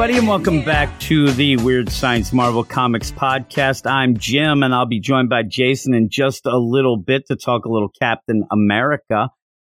everybody, and welcome back to the Weird Science Marvel Comics podcast. I'm Jim, and I'll be joined by Jason in just a little bit to talk a little Captain America.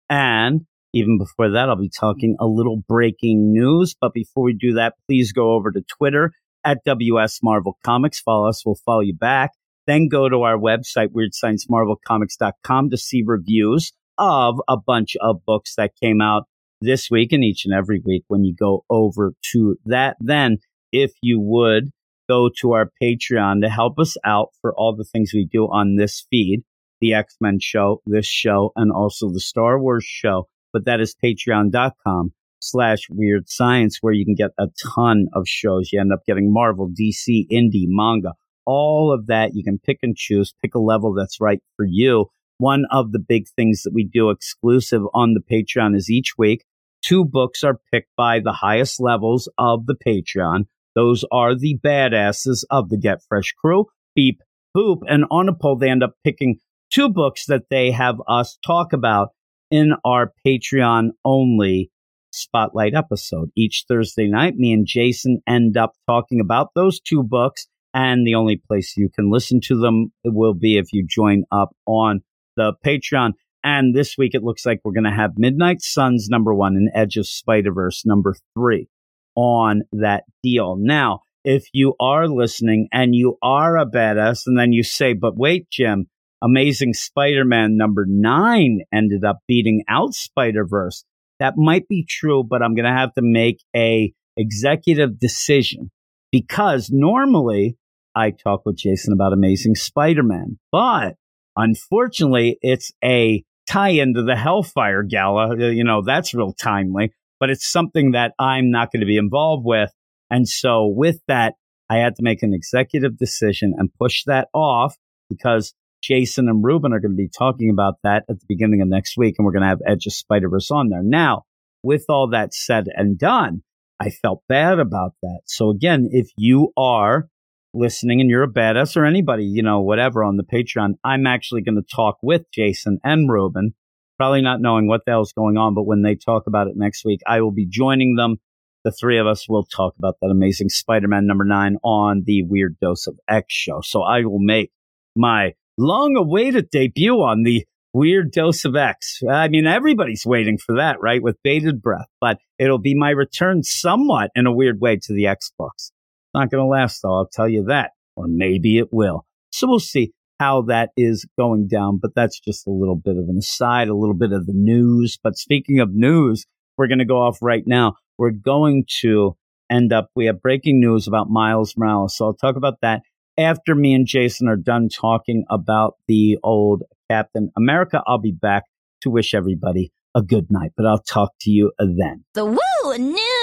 And even before that, I'll be talking a little breaking news. But before we do that, please go over to Twitter at WS Marvel Comics. Follow us, we'll follow you back. Then go to our website, weirdsciencemarvelcomics.com, to see reviews of a bunch of books that came out this week and each and every week when you go over to that. Then, if you would go to our Patreon to help us out for all the things we do on this feed, the X Men show, this show, and also the Star Wars show. But that is patreon.com slash weird science, where you can get a ton of shows. You end up getting Marvel, DC, indie, manga, all of that. You can pick and choose, pick a level that's right for you. One of the big things that we do exclusive on the Patreon is each week, two books are picked by the highest levels of the Patreon. Those are the badasses of the Get Fresh crew, Beep, Boop. And on a poll, they end up picking two books that they have us talk about in our Patreon only spotlight episode. Each Thursday night, me and Jason end up talking about those two books. And the only place you can listen to them will be if you join up on the Patreon. And this week, it looks like we're going to have Midnight Suns number one and Edge of Spider Verse number three on that deal. Now, if you are listening and you are a badass, and then you say, but wait, Jim, Amazing Spider Man number nine ended up beating out Spider Verse. That might be true, but I'm going to have to make a executive decision because normally I talk with Jason about Amazing Spider Man, but unfortunately, it's a tie into the Hellfire Gala. Uh, You know, that's real timely, but it's something that I'm not going to be involved with. And so, with that, I had to make an executive decision and push that off because Jason and Ruben are going to be talking about that at the beginning of next week, and we're going to have Edge of Spider Verse on there. Now, with all that said and done, I felt bad about that. So, again, if you are listening and you're a badass or anybody, you know, whatever on the Patreon, I'm actually going to talk with Jason and Ruben, probably not knowing what the hell's going on, but when they talk about it next week, I will be joining them. The three of us will talk about that amazing Spider Man number nine on the Weird Dose of X show. So I will make my long awaited debut on the Weird Dose of X. I mean, everybody's waiting for that, right? With bated breath, but it'll be my return somewhat in a weird way to the X books. Not going to last though, I'll tell you that. Or maybe it will. So we'll see how that is going down. But that's just a little bit of an aside, a little bit of the news. But speaking of news, we're going to go off right now. We're going to end up, we have breaking news about Miles Morales. So I'll talk about that after me and Jason are done talking about the old Captain America. I'll be back to wish everybody a good night, but I'll talk to you then. The woo news,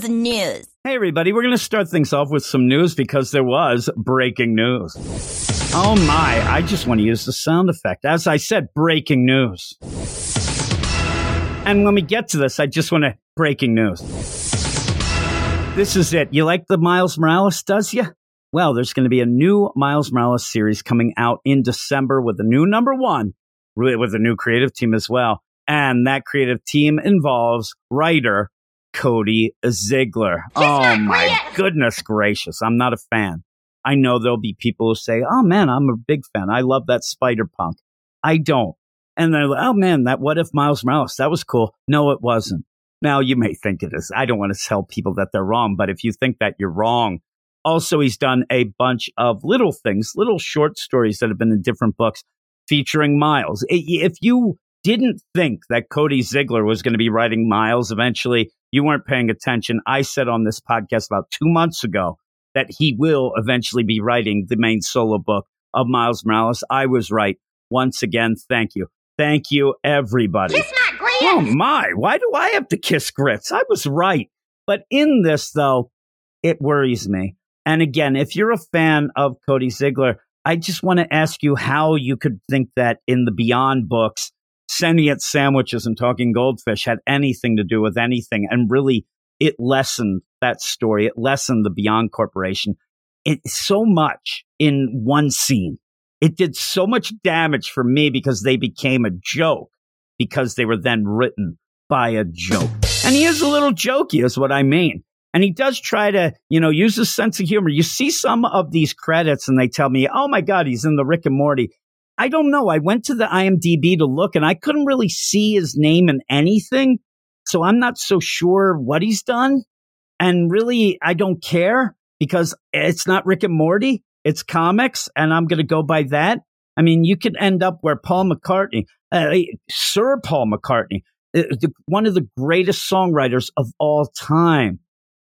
news. Hey, everybody, we're going to start things off with some news because there was breaking news. Oh my, I just want to use the sound effect. As I said, breaking news. And when we get to this, I just want to breaking news. This is it. You like the Miles Morales, does you? Well, there's going to be a new Miles Morales series coming out in December with a new number one, with a new creative team as well. And that creative team involves writer Cody Ziglar. Oh my goodness gracious. I'm not a fan. I know there'll be people who say, Oh man, I'm a big fan. I love that Spider Punk. I don't. And they're like, Oh man, that what if Miles Morales? That was cool. No, it wasn't. Now you may think it is. I don't want to tell people that they're wrong, but if you think that you're wrong. Also, he's done a bunch of little things, little short stories that have been in different books featuring Miles. If you didn't think that Cody Ziglar was going to be writing Miles eventually, you weren't paying attention. I said on this podcast about two months ago that he will eventually be writing the main solo book of Miles Morales. I was right. Once again, thank you. Thank you, everybody. Kiss my grits. Oh my, why do I have to kiss grits? I was right. But in this, though, it worries me. And again, if you're a fan of Cody Ziglar, I just want to ask you how you could think that in the Beyond books, sentient sandwiches and talking goldfish had anything to do with anything. And really, it lessened that story. It lessened the Beyond Corporation. It so much in one scene. It did so much damage for me because they became a joke because they were then written by a joke. And he is a little jokey, is what I mean. And he does try to, you know, use a sense of humor. You see some of these credits and they tell me, oh my God, he's in the Rick and Morty. I don't know. I went to the IMDb to look and I couldn't really see his name in anything. So I'm not so sure what he's done. And really, I don't care because it's not Rick and Morty. It's comics and I'm going to go by that. I mean, you could end up where Paul McCartney, uh, Sir Paul McCartney, uh, the, one of the greatest songwriters of all time,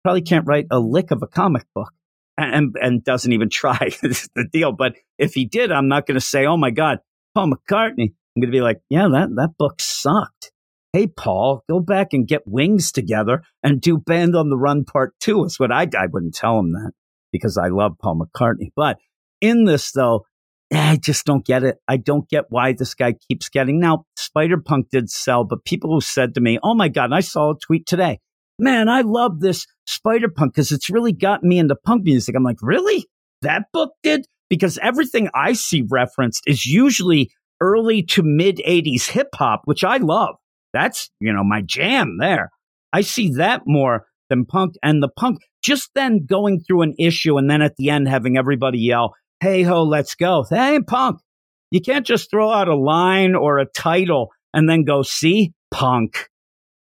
probably can't write a lick of a comic book and, and doesn't even try the deal. But if he did, I'm not going to say, oh my God, Paul McCartney. I'm going to be like, yeah, that, that book sucked. Hey, Paul, go back and get wings together and do Band on the Run Part Two. Is what I, I wouldn't tell him that because I love Paul McCartney. But in this, though, eh, I just don't get it. I don't get why this guy keeps getting. Now, Spider Punk did sell, but people who said to me, oh my God, I saw a tweet today. Man, I love this Spider Punk because it's really got me into punk music. I'm like, really? That book did? Because everything I see referenced is usually early to mid 80s hip hop, which I love. That's, you know, my jam there. I see that more than punk and the punk just then going through an issue and then at the end having everybody yell, hey ho, let's go. Hey, punk. You can't just throw out a line or a title and then go, see, punk.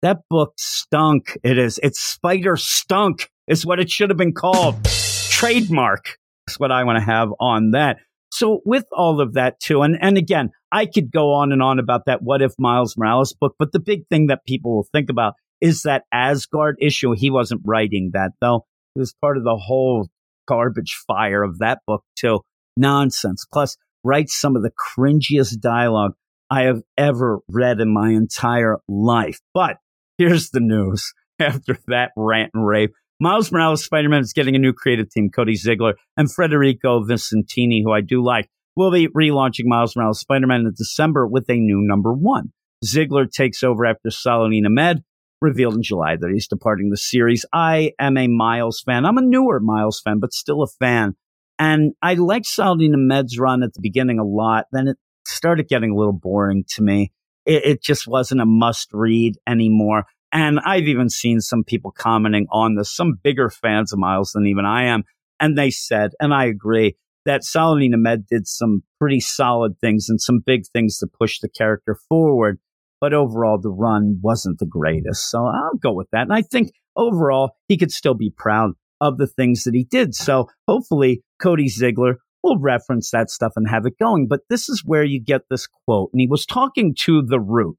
That book stunk. It is. It's Spider Stunk, is what it should have been called. Trademark is what I want to have on that. So, with all of that, too, and, and again, I could go on and on about that What If Miles Morales book, but the big thing that people will think about is that Asgard issue. He wasn't writing that, though. It was part of the whole garbage fire of that book, too. Nonsense. Plus, writes some of the cringiest dialogue I have ever read in my entire life. But here's the news after that rant and rave. Miles Morales Spider Man is getting a new creative team, Cody Ziglar and Federico Vicentini, who I do like, will be relaunching Miles Morales Spider Man in December with a new number one. Ziglar takes over after Saladin Ahmed revealed in July that he's departing the series. I am a Miles fan. I'm a newer Miles fan, but still a fan. And I liked Saladin Ahmed's run at the beginning a lot. Then it started getting a little boring to me. It, it just wasn't a must read anymore. And I've even seen some people commenting on this, some bigger fans of Miles than even I am. And they said, and I agree, that Saladin Ahmed did some pretty solid things and some big things to push the character forward. But overall, the run wasn't the greatest. So I'll go with that. And I think overall, he could still be proud of the things that he did. So hopefully, Cody Ziglar will reference that stuff and have it going. But this is where you get this quote. And he was talking to The Root.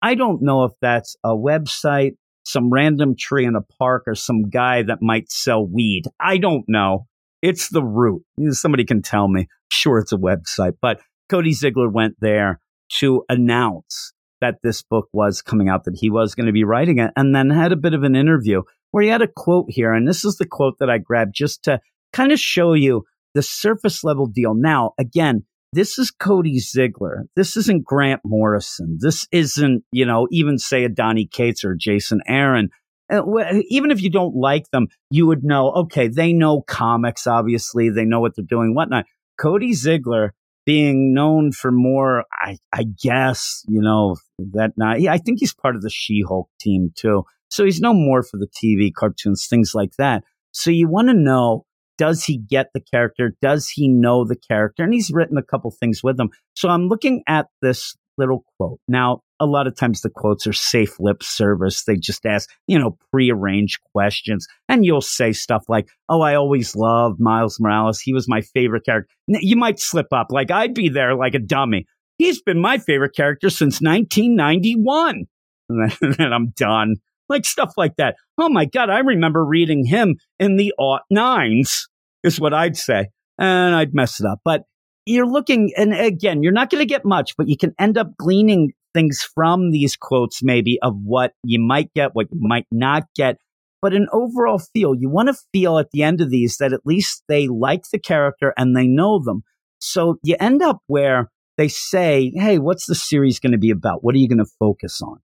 I don't know if that's a website, some random tree in a park, or some guy that might sell weed. I don't know. It's The Root. Somebody can tell me. Sure, it's a website. But Cody Ziglar went there to announce that this book was coming out, that he was going to be writing it, and then had a bit of an interview where he had a quote here. And this is the quote that I grabbed just to kind of show you the surface level deal. Now, again, this is Cody Ziglar. This isn't Grant Morrison. This isn't, you know, even say a Donny Cates or Jason Aaron. Uh, even if you don't like them, you would know, okay, they know comics, obviously. They know what they're doing, whatnot. Cody Ziglar being known for more, I, I guess, you know, that yeah, I think he's part of the She Hulk team too. So he's known more for the TV cartoons, things like that. So you want to know does he get the character? Does he know the character? And he's written a couple things with them. So I'm looking at this little quote. Now, a lot of times the quotes are safe lip service. They just ask, you know, prearranged questions. And you'll say stuff like, Oh, I always loved Miles Morales. He was my favorite character. You might slip up. Like I'd be there like a dummy. He's been my favorite character since 1991. And I'm done like stuff like that. Oh my God, I remember reading him in the aught nines, is what I'd say. And I'd mess it up. But you're looking, and again, you're not going to get much, but you can end up gleaning things from these quotes, maybe of what you might get, what you might not get. but an overall feel. You want to feel at the end of these that at least they like the character and they know them. So you end up where they say, Hey, what's the series going to be about? What are you going to focus on?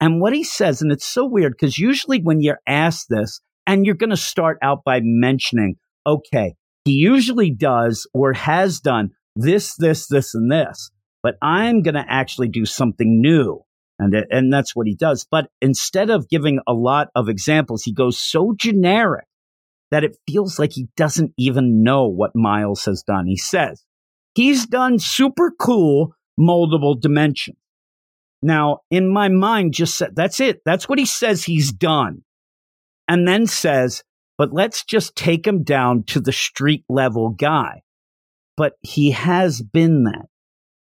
And what he says, and it's so weird because usually when you're asked this and you're going to start out by mentioning, okay, he usually does or has done this, this, this, and this, but I'm going to actually do something new. And, and that's what he does. But instead of giving a lot of examples, he goes so generic that it feels like he doesn't even know what Miles has done. He says he's done super cool moldable dimensions. Now, in my mind, just said, that's it. That's what he says he's done. And then says, but let's just take him down to the street level guy. But he has been that.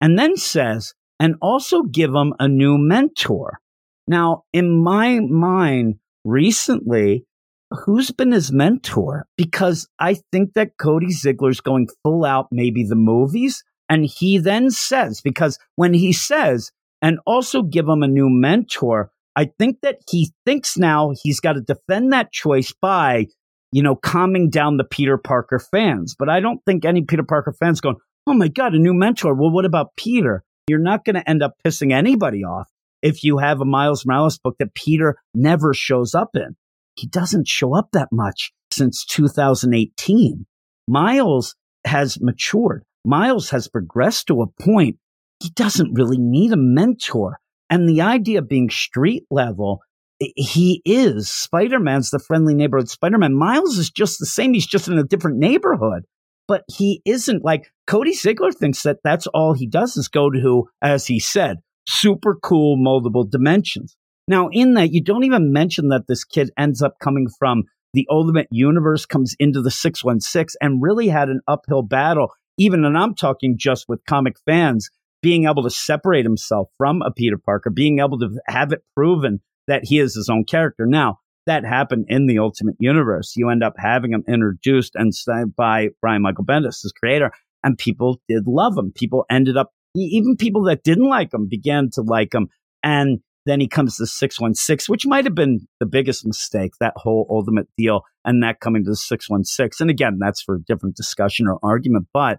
And then says, and also give him a new mentor. Now, in my mind, recently, who's been his mentor? Because I think that Cody Ziglar's going full out, maybe the movies. And he then says, because when he says, and also give him a new mentor, I think that he thinks now he's got to defend that choice by, you know, calming down the Peter Parker fans. But I don't think any Peter Parker fans going, oh my God, a new mentor. Well, what about Peter? You're not going to end up pissing anybody off if you have a Miles Morales book that Peter never shows up in. He doesn't show up that much since 2018. Miles has matured. Miles has progressed to a point he doesn't really need a mentor. And the idea of being street level, he is Spider Man's the friendly neighborhood Spider Man. Miles is just the same. He's just in a different neighborhood but he isn't like Cody Ziglar thinks that that's all he does is go to, as he said, super cool moldable dimensions. Now, in that, you don't even mention that this kid ends up coming from the Ultimate Universe, comes into the 616, and really had an uphill battle. Even, and I'm talking just with comic fans, being able to separate himself from a Peter Parker, being able to have it proven that he is his own character. Now, that happened in the Ultimate Universe. You end up having him introduced and by Brian Michael Bendis, his creator, and people did love him. People ended up, even people that didn't like him began to like him. And then he comes to 616, which might have been the biggest mistake, that whole Ultimate deal, and that coming to the 616. And again, that's for a different discussion or argument. But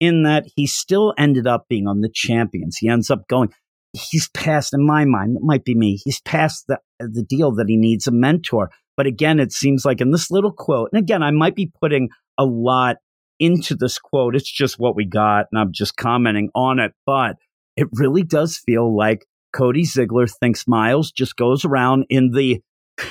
in that, he still ended up being on the champions. He ends up going, he's past, in my mind, it might be me, he's past the, the deal that he needs a mentor. But again, it seems like in this little quote, and again, I might be putting a lot into this quote. It's just what we got, and I'm just commenting on it. But it really does feel like Cody Ziglar thinks Miles just goes around in the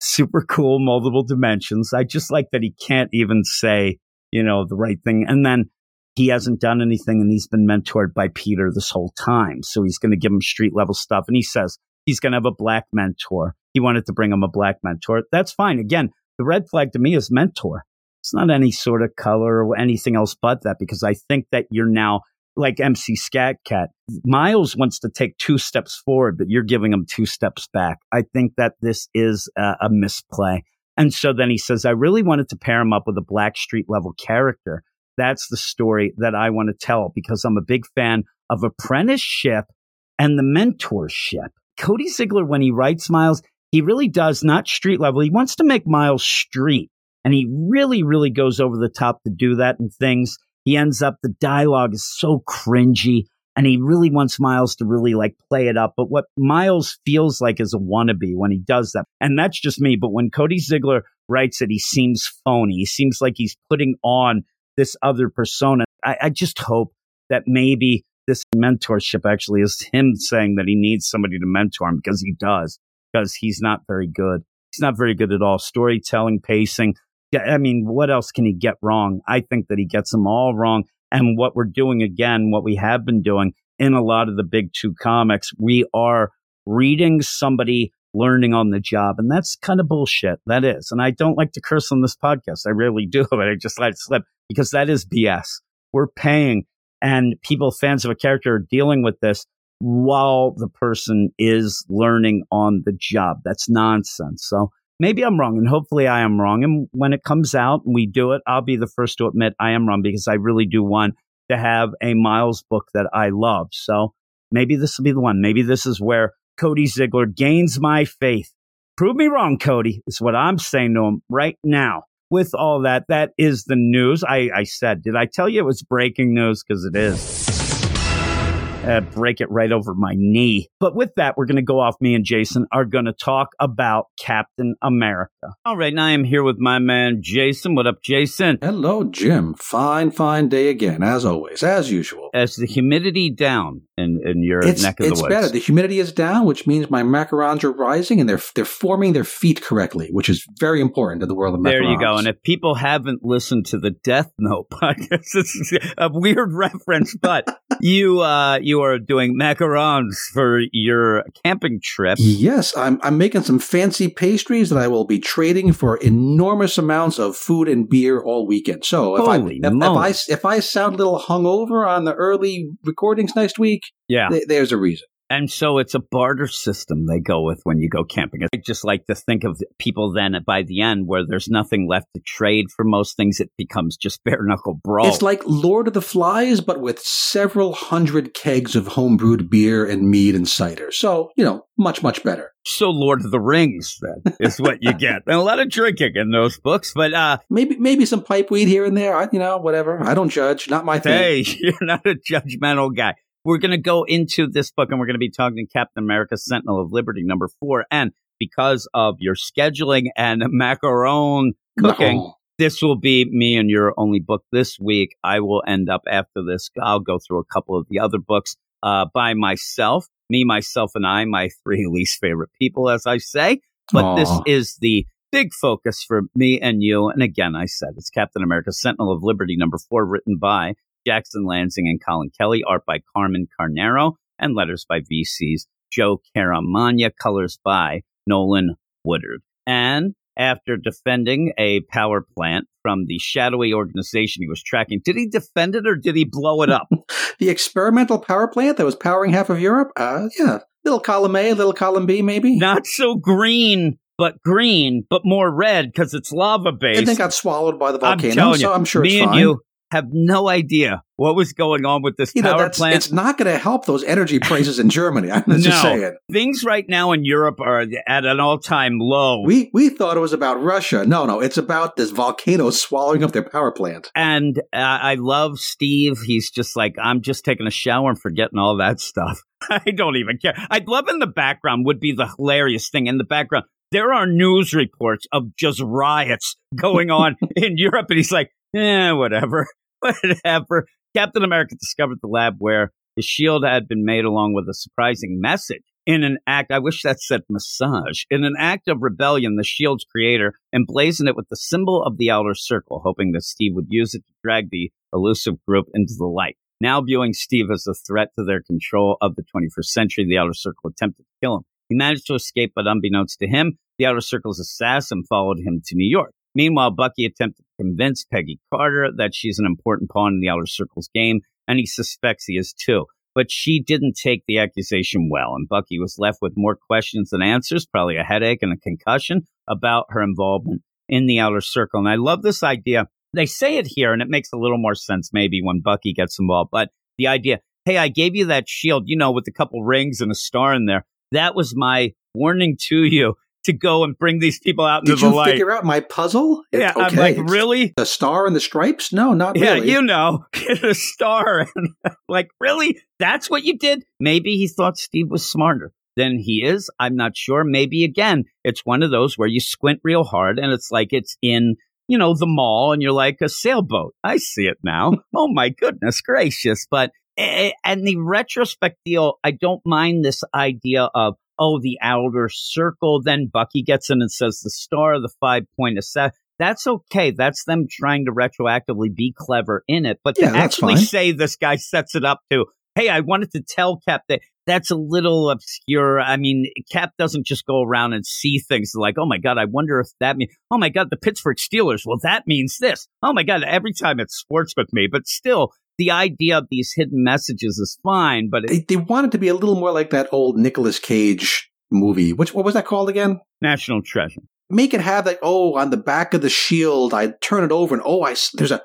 super cool multiple dimensions. I just like that he can't even say, you know, the right thing. And then he hasn't done anything and he's been mentored by Peter this whole time. So he's going to give him street level stuff. And he says he's going to have a black mentor. He wanted to bring him a black mentor. That's fine. Again, the red flag to me is mentor. It's not any sort of color or anything else but that because I think that you're now like MC Skat Kat. Miles wants to take two steps forward, but you're giving him two steps back. I think that this is a, a misplay. And so then he says, I really wanted to pair him up with a black street level character that's the story that I want to tell because I'm a big fan of apprenticeship and the mentorship. Cody Ziglar, when he writes Miles, he really does not street level. He wants to make Miles street. And he really, really goes over the top to do that and things. He ends up, the dialogue is so cringy and he really wants Miles to really like play it up. But what Miles feels like is a wannabe when he does that. And that's just me. But when Cody Ziglar writes it, he seems phony. He seems like he's putting on this other persona. I, I just hope that maybe this mentorship actually is him saying that he needs somebody to mentor him because he does, because he's not very good. He's not very good at all. Storytelling, pacing. I mean, what else can he get wrong? I think that he gets them all wrong. And what we're doing again, what we have been doing in a lot of the big two comics, we are reading somebody learning on the job. And that's kind of bullshit. That is. And I don't like to curse on this podcast. I really do, but I just let it slip because that is BS. We're paying and people, fans of a character are dealing with this while the person is learning on the job. That's nonsense. So maybe I'm wrong and hopefully I am wrong. And when it comes out and we do it, I'll be the first to admit I am wrong because I really do want to have a Miles book that I love. So maybe this will be the one. Maybe this is where Cody Ziglar gains my faith Prove me wrong, Cody, is what I'm saying to him right now. With all that, that is the news. I, I said, did I tell you it was breaking news? Because it is uh, break it right over my knee. But with that, we're going to go off. Me and Jason are going to talk about Captain America. All right, now I am here with my man Jason. What up, Jason? Hello, Jim. Fine, fine day again, as always, as usual. As the humidity down in, in your It's, neck of the woods. It's better. The humidity is down, which means my macarons are rising and they're they're forming their feet correctly, which is very important in the world of macarons. There you go. And if people haven't listened to the Death Note podcast, this is a weird reference, but you uh, you are doing macarons for your camping trip. Yes, I'm I'm making some fancy pastries that I will be trading for enormous amounts of food and beer all weekend. So if Holy I if, if I if I sound a little hungover on the early recordings next week, Yeah. th- there's a reason. And so it's a barter system they go with when you go camping. I just like to think of people then by the end where there's nothing left to trade for most things. It becomes just bare knuckle brawl. It's like Lord of the Flies, but with several hundred kegs of homebrewed beer and mead and cider. So, you know, much, much better. so Lord of the Rings then is what you get. And a lot of drinking in those books. But uh Maybe maybe some pipe weed here and there. I, you know, whatever. I don't judge. Not my thing. hey, you're not a judgmental guy. We're gonna go into this book and we're gonna be talking to Captain America Sentinel of Liberty number four. And because of your scheduling and macaron cooking, No. this will be me and your only book this week. I will end up after this. I'll go through a couple of the other books uh, by myself. Me, myself, and I, my three least favorite people, as I say. But this is the big focus for me and you. And again, I said it's Captain America Sentinel of Liberty, number four, written by Jackson Lanzing and Collin Kelly, art by Carmen Carnero, and letters by VC's Joe Caramagna, colors by Nolan Woodard. And after defending a power plant from the shadowy organization he was tracking, did he defend it or did he blow it up? The experimental power plant that was powering half of Europe? Uh, yeah. Little column A, little column B, maybe. Not so green, but green, but more red because it's lava based. and then got swallowed by the I'm volcano. you, so I'm sure me it's and fine. you have no idea what was going on with this You know, power that's, plant. it's not going to help those energy prices in Germany. I'm just No. saying. Things right now in Europe are at an all time low. We we thought it was about Russia. No, no, it's about this volcano swallowing up their power plant. and uh, I love Steve. He's just like, I'm just taking a shower and forgetting all that stuff. I don't even care. I'd love in the background would be the hilarious thing in the background. There are news reports of just riots going on in Europe, and he's like, eh, whatever, whatever. Captain America discovered the lab where the shield had been made along with a surprising message. In an act, I wish that said massage. In an act of rebellion, the shield's creator emblazoned it with the symbol of the outer circle, hoping that Steve would use it to drag the elusive group into the light. Now viewing Steve as a threat to their control of the 21st century, the outer circle attempted to kill him. He managed to escape, but unbeknownst to him, the outer circle's assassin followed him to New York. Meanwhile, Bucky attempts to convince Peggy Carter that she's an important pawn in the outer circle's game, and he suspects he is too. But she didn't take the accusation well, and Bucky was left with more questions than answers, probably a headache and a concussion about her involvement in the outer circle. And I love this idea. They say it here, and it makes a little more sense maybe when Bucky gets involved. But the idea, hey, I gave you that shield, you know, with a couple rings and a star in there. That was my warning to you to go and bring these people out into Did the you light. figure out my puzzle? It- yeah, I'm like, really? The star and the stripes? No, not Yeah, really. Yeah, you know, get a star. And like, really? That's what you did? Maybe he thought Steve was smarter than he is. I'm not sure. Maybe again, it's one of those where you squint real hard and it's like it's in, you know, the mall and you're like a sailboat. I see it now. oh my goodness gracious. But, eh, and the retrospect deal, I don't mind this idea of, oh, the outer circle. Then Bucky gets in and says the star, of the five point assess. That's okay. That's them trying to retroactively be clever in it. But to Yeah, that's actually fine. say this guy sets it up to, hey, I wanted to tell Cap that that's a little obscure. I mean, Cap doesn't just go around and see things like, oh my God, I wonder if that means, oh my God, the Pittsburgh Steelers. Well, that means this. Oh my God, every time it's sports with me. But still, the idea of these hidden messages is fine. But it, They, they wanted to be a little more like that old Nicolas Cage movie. Which what was that called again? national treasure. Make it have like oh on the back of the shield. I turn it over and oh I there's a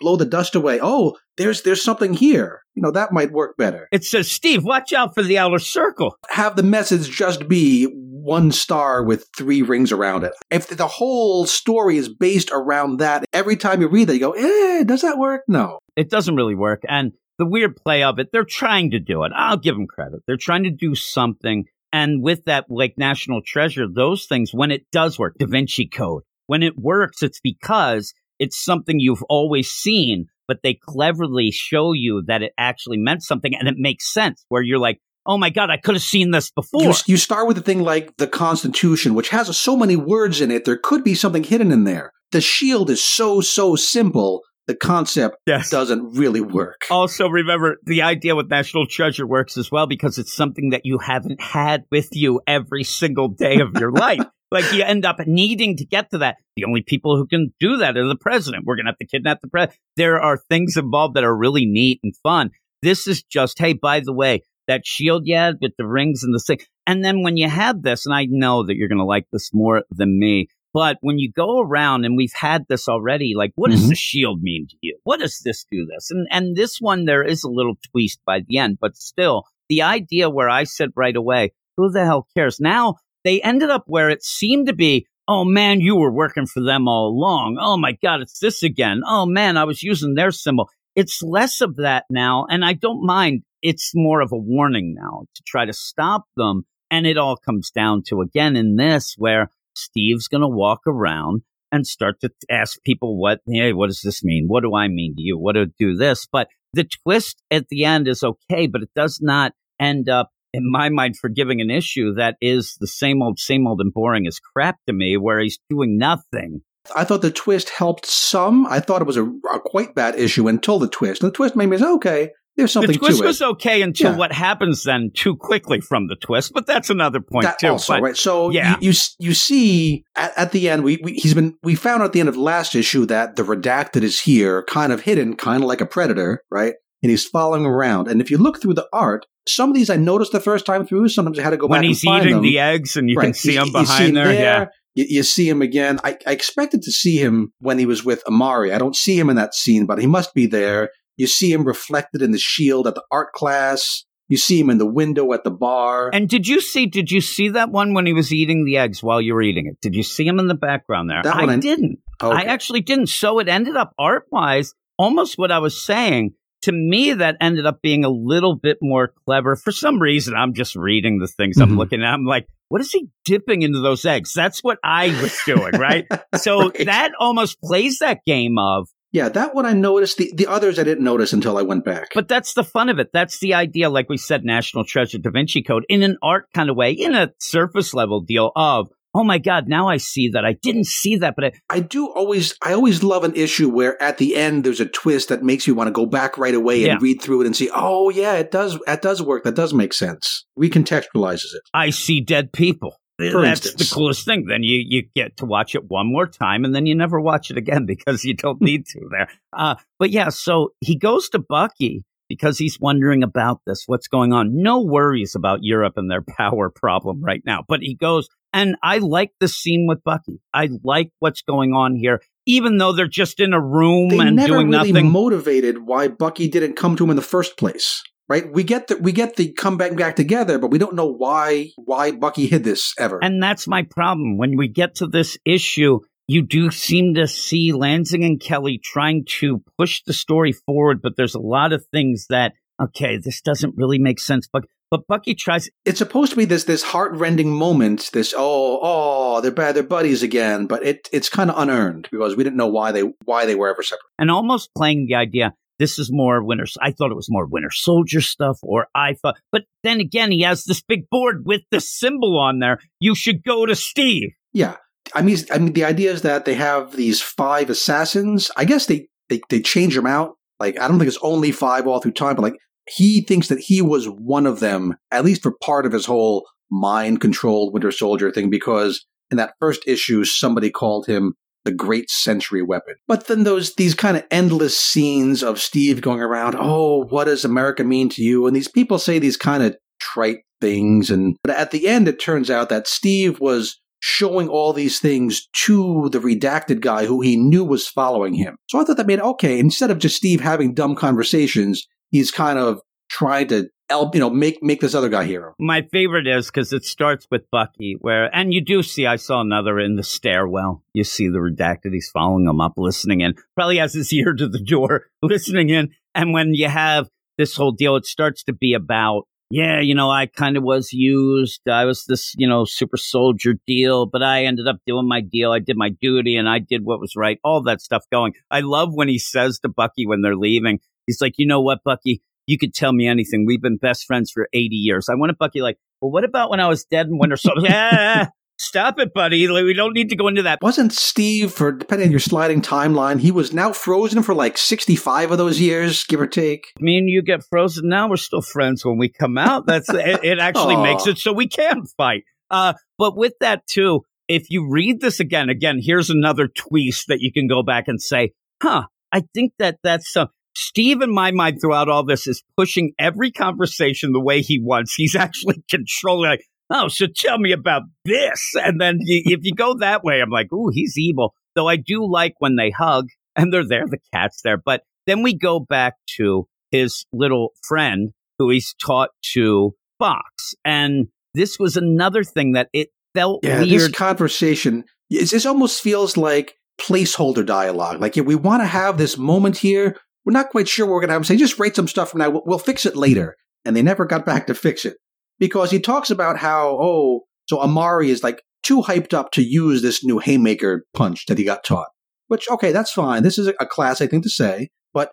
blow the dust away. Oh, there's there's something here. You know, that might work better. It says, Steve, watch out for the outer circle. Have the message just be one star with three rings around it. If the whole story is based around that, every time you read that, you go, eh, does that work? No. It doesn't really work. And the weird play of it, they're trying to do it. I'll give them credit. They're trying to do something. And with that, like National Treasure, those things, when it does work, Da Vinci Code, when it works, it's because it's something you've always seen, but they cleverly show you that it actually meant something and it makes sense where you're like, oh my God, I could have seen this before. You, you start with a thing like the Constitution, which has so many words in it, there could be something hidden in there. The shield is so, so simple. The concept Yes. doesn't really work. Also, remember the idea with National Treasure works as well because it's something that you haven't had with you every single day of your life. Like you end up needing to get to that. The only people who can do that are the president. We're going to have to kidnap the president. There are things involved that are really neat and fun. This is just, hey, by the way, that shield you had with the rings and the thing. And then when you have this, and I know that you're going to like this more than me, but when you go around and we've had this already, like what does Mhm. the shield mean to you? What does this do this? And and this one there is a little twist by the end, but still the idea where I said right away, who the hell cares? Now they ended up where it seemed to be, oh man, you were working for them all along. Oh my God, it's this again. Oh man, I was using their symbol. It's less of that now, and I don't mind. It's more of a warning now to try to stop them. And it all comes down to again in this where Steve's going to walk around and start to ask people what, hey, what does this mean? What do I mean to you? What do do this? But the twist at the end is okay, but it does not end up in my mind forgiving an issue that is the same old, same old and boring as crap to me where he's doing nothing. I thought the twist helped some. I thought it was a, a quite bad issue until the twist. And the twist made me say, okay, there's something the twist was okay until Yeah. what happens then too quickly from the twist, but that's another point that too. also, but right? So yeah. you, you you see at, at the end, we, we he's been we found out at the end of last issue that the redacted is here, kind of hidden, kind of like a predator, right? And he's following around. And if you look through the art, some of these I noticed the first time through. Sometimes I had to go back. when back he's and find eating the eggs and you can see You- him behind there, yeah. You, you see him again. I, I expected to see him when he was with Amari. I don't see him in that scene, but he must be there. You see him reflected in the shield at the art class. You see him in the window at the bar. And did you see? Did you see that one when he was eating the eggs while you were eating it? Did you see him in the background there? That I I- didn't. I actually didn't. So it ended up art wise, almost what I was saying. To me, that ended up being a little bit more clever. For some reason, I'm just reading the things I'm Mhm. looking at. I'm like, what is he dipping into those eggs? That's what I was doing, right? So Right. that almost plays that game of Yeah, that one I noticed. The the others I didn't notice until I went back. But that's the fun of it. That's the idea, like we said, National Treasure Da Vinci Code in an art kind of way, in a surface level deal of, oh my God, now I see that. I didn't see that, but I, I do always I always love an issue where at the end there's a twist that makes you want to go back right away and Yeah. read through it and see, oh yeah, it does that does work. That does make sense. Recontextualizes it. I see dead people. For That's instance. the coolest thing. Then you, you get to watch it one more time and then you never watch it again because you don't need to there. Uh, but yeah, so he goes to Bucky because he's wondering about this. What's going on? No worries about Europe and their power problem right now. But he goes, and I like the scene with Bucky. I like what's going on here, even though they're just in a room They and never doing really nothing. motivated why Bucky didn't come to him in the first place. Right? We get the we get the come back back together, but we don't know why why Bucky hid this ever. And that's my problem. When we get to this issue, you do seem to see Lanzing and Kelly trying to push the story forward, but there's a lot of things that, okay, this doesn't really make sense. But but Bucky tries it's supposed to be this this heartrending moment. This oh oh they're bad they're buddies again, but it it's kind of unearned because we didn't know why they why they were ever separate. and almost playing the idea this is more winter. I thought it was more Winter Soldier stuff, or I thought, but then again, he has this big board with the symbol on there. You should go to Steve. Yeah, I mean I mean the idea is that they have these five assassins. I guess they they they change them out. Like I don't think it's only five all through time, but like he thinks that he was one of them at least for part of his whole mind controlled Winter Soldier thing because in that first issue somebody called him the great century weapon. But then those these kind of endless scenes of Steve going around, "Oh, what does America mean to you?" and these people say these kind of trite things and but at the end it turns out that Steve was showing all these things to the redacted guy who he knew was following him. So I thought that made okay. Instead of just Steve having dumb conversations, he's kind of trying to help, you know, make make this other guy him. My favorite is because it starts with Bucky, where, and you do see, I saw another in the stairwell. You see the redacted, he's following him up, listening in, probably has his ear to the door, listening in. And when you have this whole deal, it starts to be about, yeah, you know, I kind of was used. I was this, you know, super soldier deal, but I ended up doing my deal. I did my duty and I did what was right. All that stuff going. I love when he says to Bucky when they're leaving, he's like, you know what, Bucky? You could tell me anything. We've been best friends for 80 years. I want to Bucky like, well, what about when I was dead in Winter Soldier? yeah, stop it, buddy. We don't need to go into that. Wasn't Steve, for depending on your sliding timeline, he was now frozen for like 65 of those years, give or take? Me and you get frozen now. We're still friends when we come out. That's it, it actually Aw. makes it so we can fight. Uh, but with that too, if you read this again, again, here's another twist that you can go back and say, huh, I think that that's uh, Steve in my mind throughout all this is pushing every conversation the way he wants. He's actually controlling like, oh, so tell me about this. And then y- if you go that way, I'm like, ooh, he's evil. Though I do like when they hug and they're there, the cat's there. But then we go back to his little friend who he's taught to box. And this was another thing that it felt Yeah, this conversation, this almost feels like placeholder dialogue. Like, yeah, we want to have this moment here. We're not quite sure what we're going to have. Say, just write some stuff from now. We'll, we'll fix it later. And they never got back to fix it because he talks about how, oh, so Amari is like too hyped up to use this new haymaker punch that he got taught. Which, okay, that's fine. This is a, classic thing to say. But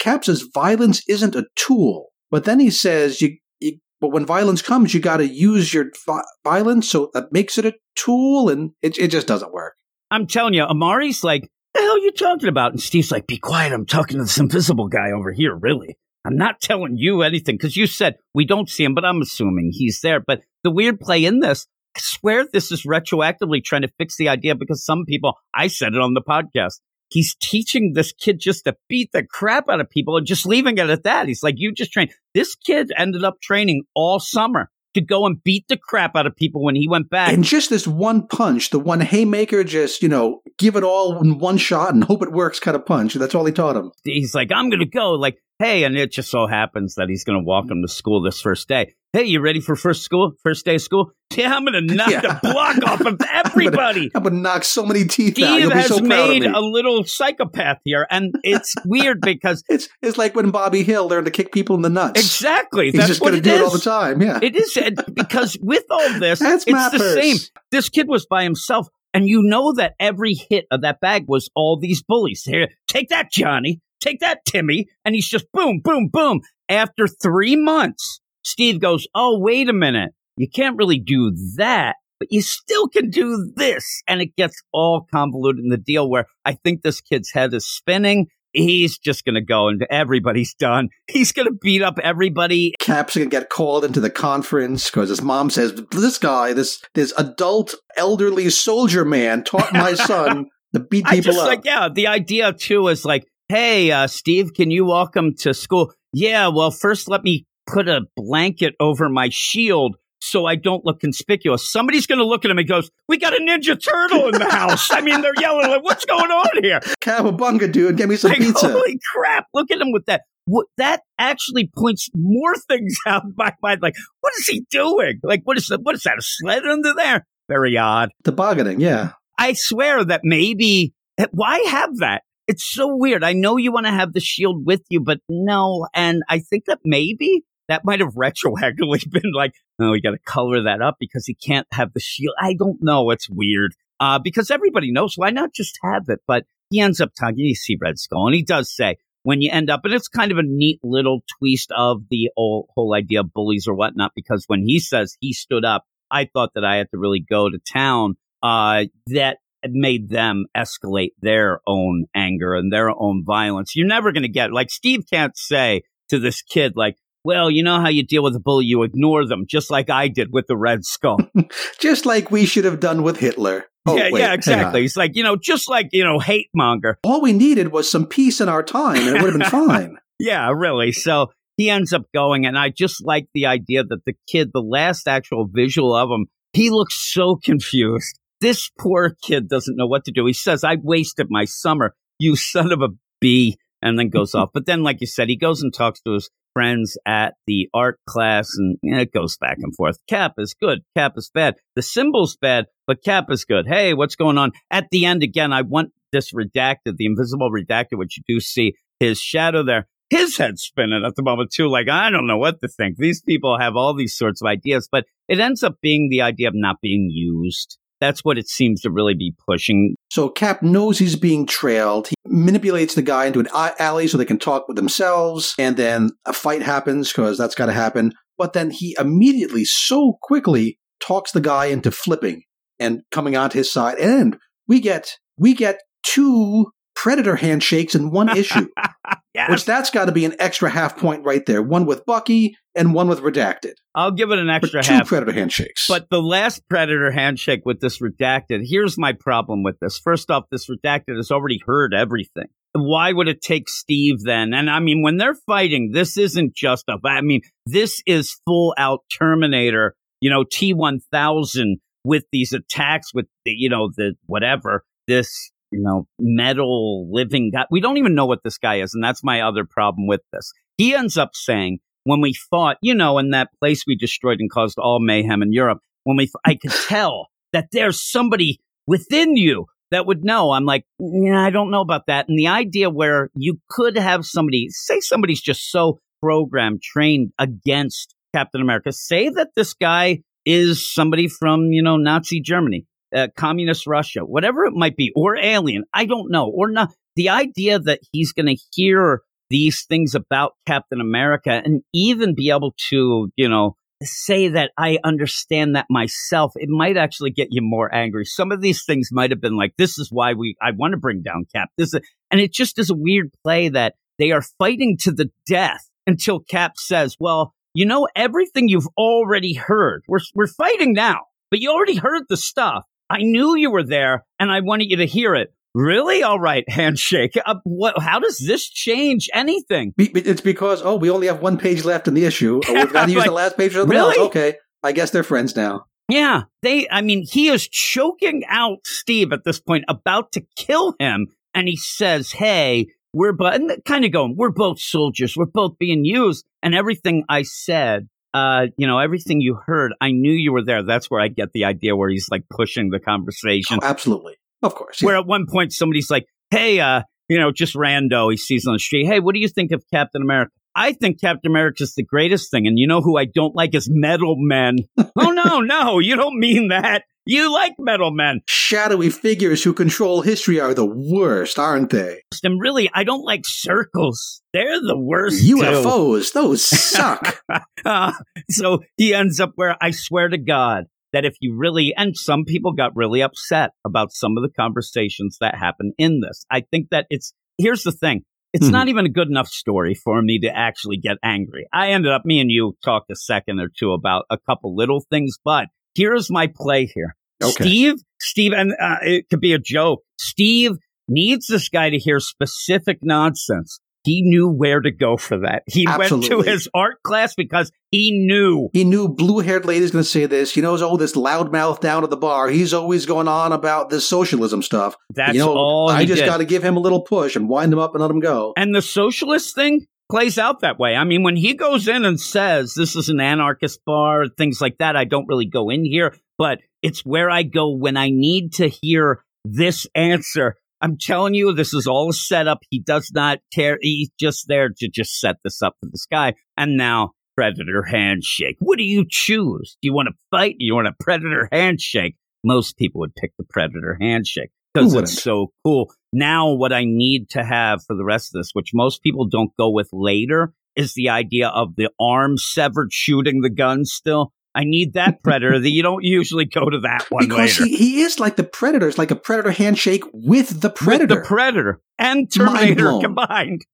Cap says violence isn't a tool. But then he says, you, you but when violence comes, you got to use your vi- violence, so that makes it a tool, and it, it just doesn't work. I'm telling you, Amari's like, the hell are you talking about? And Steve's like, be quiet. I'm talking to this invisible guy over here, really. I'm not telling you anything because you said we don't see him, but I'm assuming he's there. But the weird play in this, I swear this is retroactively trying to fix the idea because some people, I said it on the podcast, he's teaching this kid just to beat the crap out of people and just leaving it at that. He's like, you just train. This kid ended up training all summer to go and beat the crap out of people when he went back. And just this one punch, the one haymaker, just, you know, give it all in one shot and hope it works kind of punch. That's all he taught him. he's like, I'm going to go. Like, hey, and it just so happens that he's going to walk him to school this first day. Hey, you ready for first school? First day of school? Yeah, I'm going to knock Yeah. the block off of everybody. I'm going to knock so many teeth out. Steve You'll be has so made a little psychopath here, and it's weird because It's, it's like when Bobby Hill learned to kick people in the nuts. exactly He's that's just what going to it do it is. all the time. Yeah. It is because with all this, That's it's the Purse. same. This kid was by himself, and you know that every hit of that bag was all these bullies. Here, take that, Johnny. Take that, Timmy. And he's just boom, boom, boom. After three months, Steve goes, "Oh, wait a minute. You can't really do that." But you still can do this. And it gets all convoluted in the deal where I think this kid's head is spinning. He's just going to go and everybody's done. He's going to beat up everybody Cap's going to get called into the conference because his mom says, this guy, this, this adult, elderly soldier man taught my son to beat I people just up. like yeah. The idea too is like, hey, uh, Steve, can you walk him to school? Yeah. Well, first let me put a blanket over my shield so I don't look conspicuous. Somebody's going to look at him and goes, "We got a Ninja Turtle in the house." I mean, they're yelling like, "What's going on here?" Cowabunga, dude, get me some Like, pizza. holy crap! Look at him with that. What, that actually points more things out in my mind. Like, what is he doing? Like, what is that? What is that? A sled under there? Very odd. The Tobogganing, yeah. I swear that maybe why have that? It's so weird. I know you want to have the shield with you, but no. And I think that maybe that might have retroactively been like, no, we got to color that up because he can't have the shield. I don't know. It's weird. Uh, because everybody knows why not just have it? But he ends up talking. You see Red Skull, and he does say when you end up, and it's kind of a neat little twist of the whole, whole idea of bullies or whatnot. Because when he says he stood up, I thought that I had to really go to town. Uh, that made them escalate their own anger and their own violence. You're never going to get like Steve can't say to this kid like, "Well, you know how you deal with a bully, you ignore them," just like I did with the Red Skull. Just like we should have done with Hitler. Oh, yeah, wait, yeah, exactly. He's like, you know, just like you know, hate monger. All we needed was some peace in our time, and it would have been fine. Yeah, really. So he ends up going, and I just like the idea that the kid, the last actual visual of him, he looks so confused. This poor kid doesn't know what to do. He says, I wasted my summer, you son of a bee, and then goes off. But then, like you said, he goes and talks to his friends at the art class and you know, it goes back and forth. Cap is good. Cap is bad. The symbol's bad, but Cap is good. Hey, what's going on? At the end, again, I want this redacted, the invisible redacted, which you do see his shadow there. His head's spinning at the moment too. Like, I don't know what to think. These people have all these sorts of ideas, but it ends up being the idea of not being used. That's what it seems to really be pushing. So Cap knows he's being trailed. He manipulates the guy into an alley so they can talk with themselves, and then a fight happens because that's got to happen. But then he immediately, so quickly, talks the guy into flipping and coming onto his side, and we get we get two predator handshakes in one issue, Yes. which that's got to be an extra half point right there. One with Bucky and one with Redacted. I'll give it an extra two half. predator handshakes. But the last Predator handshake with this redacted, here's my problem with this. First off, this redacted has already heard everything. Why would it take Steve then? And I mean, when they're fighting, this isn't just a, I mean, this is full out Terminator, you know, T1000 with these attacks with, the, you know, the whatever, this, you know, metal living guy. We don't even know what this guy is. And that's my other problem with this. He ends up saying, when we fought, you know, in that place we destroyed and caused all mayhem in Europe, when we, I could tell that there's somebody within you that would know. I'm like, yeah, I don't know about that. And the idea where you could have somebody, say somebody's just so programmed, trained against Captain America, say that this guy is somebody from, you know, Nazi Germany, uh, communist Russia, whatever it might be, or alien. I don't know. Or not. The idea that he's going to hear these things about Captain America and even be able to, you know, say that I understand that myself, it might actually get you more angry. Some of these things might have been like, this is why we, I want to bring down Cap. This, is, and it just is a weird play that they are fighting to the death until Cap says, well, you know, everything you've already heard. We're, we're fighting now, but you already heard the stuff. I knew you were there and I wanted you to hear it. Really? All right, handshake. Uh, what? How does this change anything? Be- It's because oh, we only have one page left in the issue. Oh, we've got to use Like, the last page for something really? else. Okay, I guess they're friends now. Yeah, they. I mean, he is choking out Steve at this point, about to kill him, and he says, "Hey, we're but," kind of going, "We're both soldiers. We're both being used." And everything I said, uh, you know, everything you heard, I knew you were there. That's where I get the idea where he's like pushing the conversation. Oh, absolutely, of course. yeah. Where at one point somebody's like, "Hey, uh, you know, just rando," he sees on the street. Hey, what do you think of Captain America? I think Captain America is the greatest thing, and you know who I don't like is metal men. oh no, no, you don't mean that. You like metal men, Shadowy figures who control history are the worst, aren't they? and really, I don't like circles. They're the worst. too. UFOs, those suck. Uh, so he ends up where I swear to God that if you really, and some people got really upset about some of the conversations that happen in this. I think that it's, here's the thing. It's Mhm. not even a good enough story for me to actually get angry. I ended up, me and you talked a second or two about a couple little things, but here's my play here. Okay. Steve, Steve, and uh, it could be a joke. Steve needs this guy to hear specific nonsense. He knew where to go for that. He went to his art class because he knew. He knew blue haired lady's going to say this. He knows, oh, this loudmouth down at the bar. He's always going on about this socialism stuff. That's you know, all he I just got to give him a little push and wind him up and let him go. And the socialist thing plays out that way. I mean, when he goes in and says, this is an anarchist bar, things like that, I don't really go in here, but it's where I go when I need to hear this answer. I'm telling you, this is all a setup. He does not care. He's just there to just set this up for this guy. And now, predator handshake. What do you choose? Do you want to fight? Do you want a predator handshake? Most people would pick the predator handshake because it's so cool. Now, what I need to have for the rest of this, which most people don't go with later, is the idea of the arm severed shooting the gun still. I need that predator that you don't usually go to that one Because later. he, he is like the predator. It's like a predator handshake with the predator. With the predator and Terminator combined.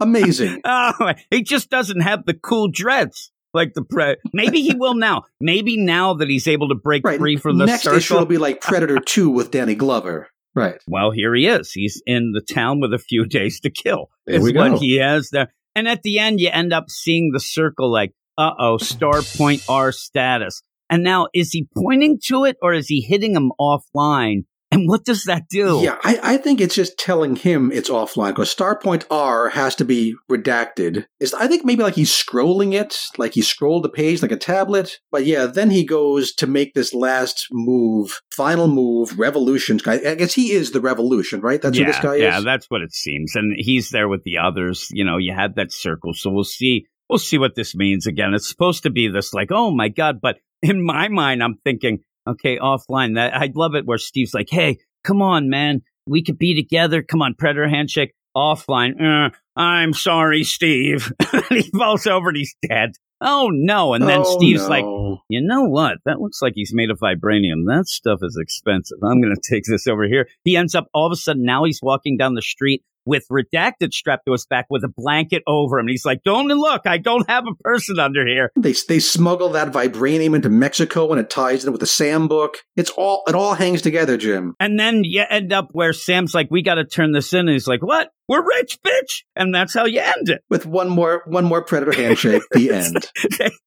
Amazing. Oh, he just doesn't have the cool dreads like the pre. Maybe he will now. Maybe now that he's able to break Right. free from the Next circle. issue will be like Predator 2 with Danny Glover. Right. well, here he is. He's in the town with a few days to kill. There is we what go. he has there. And at the end, you end up seeing the circle like, uh oh, star point R status. And now, is he pointing to it or is he hitting him offline? And what does that do? Yeah, I, I think it's just telling him it's offline because Starpoint R has to be redacted. Is I think maybe like he's scrolling it, like he scrolled the page like a tablet. But yeah, then he goes to make this last move, final move, revolution. I, I guess he is the revolution, right? That's yeah, who this guy yeah, is. that's what it seems. And he's there with the others. You know, you had that circle. So we'll see. We'll see what this means again. It's supposed to be this like, oh my God. But in my mind, I'm thinking, okay, offline. That I love it where Steve's like, hey, come on, man. We could be together. Come on, Predator handshake. Offline. Uh, I'm sorry, Steve. he falls over and he's dead. Oh no. And then Oh, Steve's no. like, you know what? That looks like he's made of vibranium. That stuff is expensive. I'm going to take this over here. He ends up all of a sudden now he's walking down the street with redacted strapped to his back with a blanket over him. And he's like, don't look. I don't have a person under here. They they smuggle that vibranium into Mexico and it ties in with the Sam book. It's all it all hangs together, Jim. And then you end up where Sam's like, we got to turn this in. And he's like, what? We're rich, bitch. And that's how you end it. With one more one more predator handshake, the end.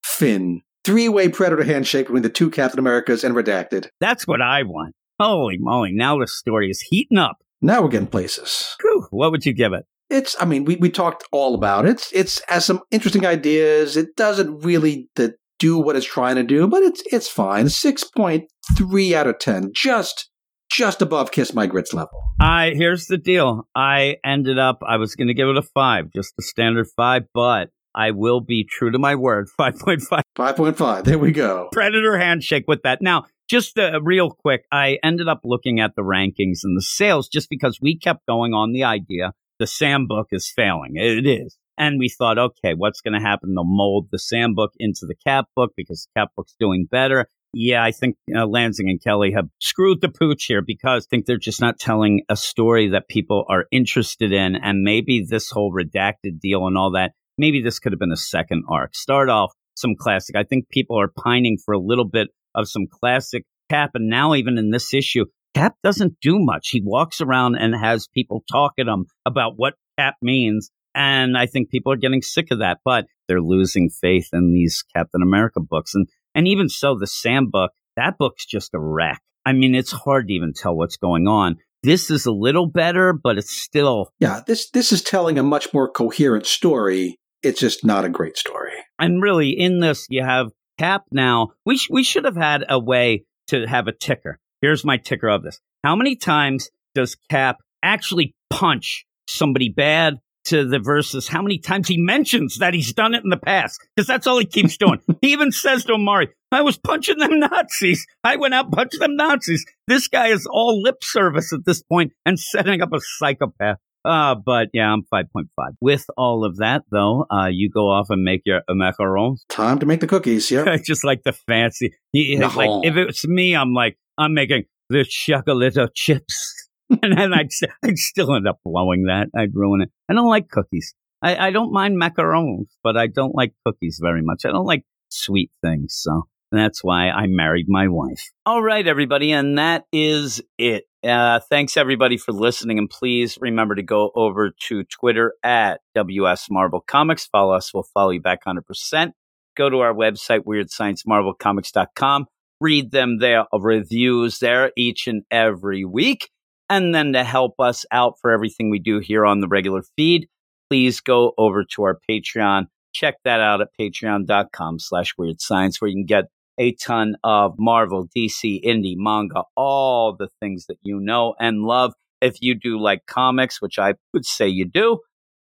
Finn. Three way predator handshake between the two Captain Americas and redacted. that's what I want. Holy moly. Now the story is heating up. Now we're getting places. What would you give it? It's I mean, we, we talked all about it. It's it's has some interesting ideas. It doesn't really the, do what it's trying to do, but it's it's fine. Six point three out of ten. Just just above Kiss My Grits level. I here's the deal. I ended up I was going to give it a 5, just a standard 5, but I will be true to my word. 5.5 Five point five. There we go. Predator handshake with that. Now, just uh, real quick, I ended up looking at the rankings and the sales just because we kept going on the idea the Sam book is failing. It is. And we thought, okay, what's going to happen? They'll mold the Sam book into the Cap book because the Cap book's doing better. Yeah, I think uh, Lanzing and Kelly have screwed the pooch here because I think they're just not telling a story that people are interested in. And maybe this whole redacted deal and all that, maybe this could have been a second arc. Start off some classic. I think people are pining for a little bit of some classic Cap. And now, even in this issue, Cap doesn't do much. He walks around and has people talk at him about what Cap means. And I think people are getting sick of that, but they're losing faith in these Captain America books. And, and even so, the Sam book, that book's just a wreck. I mean, it's hard to even tell what's going on. This is a little better, but it's still, Yeah, this this is telling a much more coherent story. It's just not a great story. and really in this, you have Cap now. We, sh- we should have had a way to have a ticker. Here's my ticker of this. How many times does Cap actually punch somebody bad to the versus how many times he mentions that he's done it in the past? Because that's all he keeps doing. he even says to Amari, I was punching them Nazis. I went out and punched them Nazis. This guy is all lip service at this point and setting up a psychopath. Uh, but yeah, I'm 5.5. With all of that, though, uh, you go off and make your uh, macarons. Time to make the cookies. Yep. I just like the fancy. He, No. Like if it's me, I'm like I'm making the chocolate chips, and then I'd I'd still end up blowing that. I'd ruin it. I don't like cookies. I, I don't mind macarons, but I don't like cookies very much. I don't like sweet things, so that's why I married my wife. All right, everybody, and that is it. Uh, thanks everybody for listening, and please remember to go over to Twitter at WS Marvel Comics. Follow us; we'll follow you back hundred percent go to our website, weirdsciencemarvelcomics.com, read them there, uh, reviews there each and every week. And then to help us out for everything we do here on the regular feed, please go over to our Patreon. Check that out at patreon.com slash weird science, where you can get a ton of Marvel, DC, indie, manga, all the things that you know and love. If you do like comics, which I would say you do,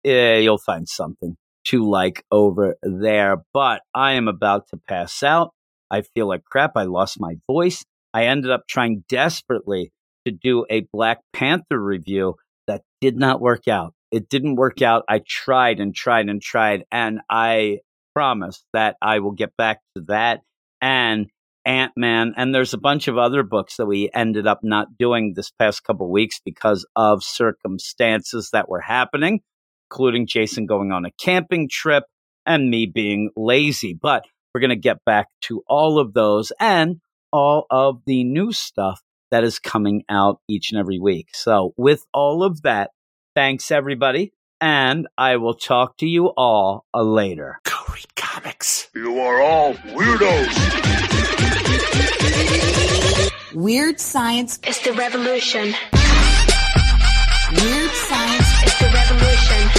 eh, you'll find something to like over there. But I am about to pass out. I feel like crap. I lost my voice. I ended up trying desperately to do a Black Panther review that did not work out. It didn't work out. I tried and tried and tried, and I promise that I will get back to that and Ant Man. And there's a bunch of other books that we ended up not doing this past couple weeks because of circumstances that were happening including Jason going on a camping trip and me being lazy. But we're going to get back to all of those and all of the new stuff that is coming out each and every week. So, with all of that, thanks everybody. And I will talk to you all uh, later. Go read comics. You are all weirdos. Weird science is the revolution. Weird science is the revolution.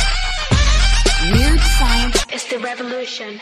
Weird science is the revolution.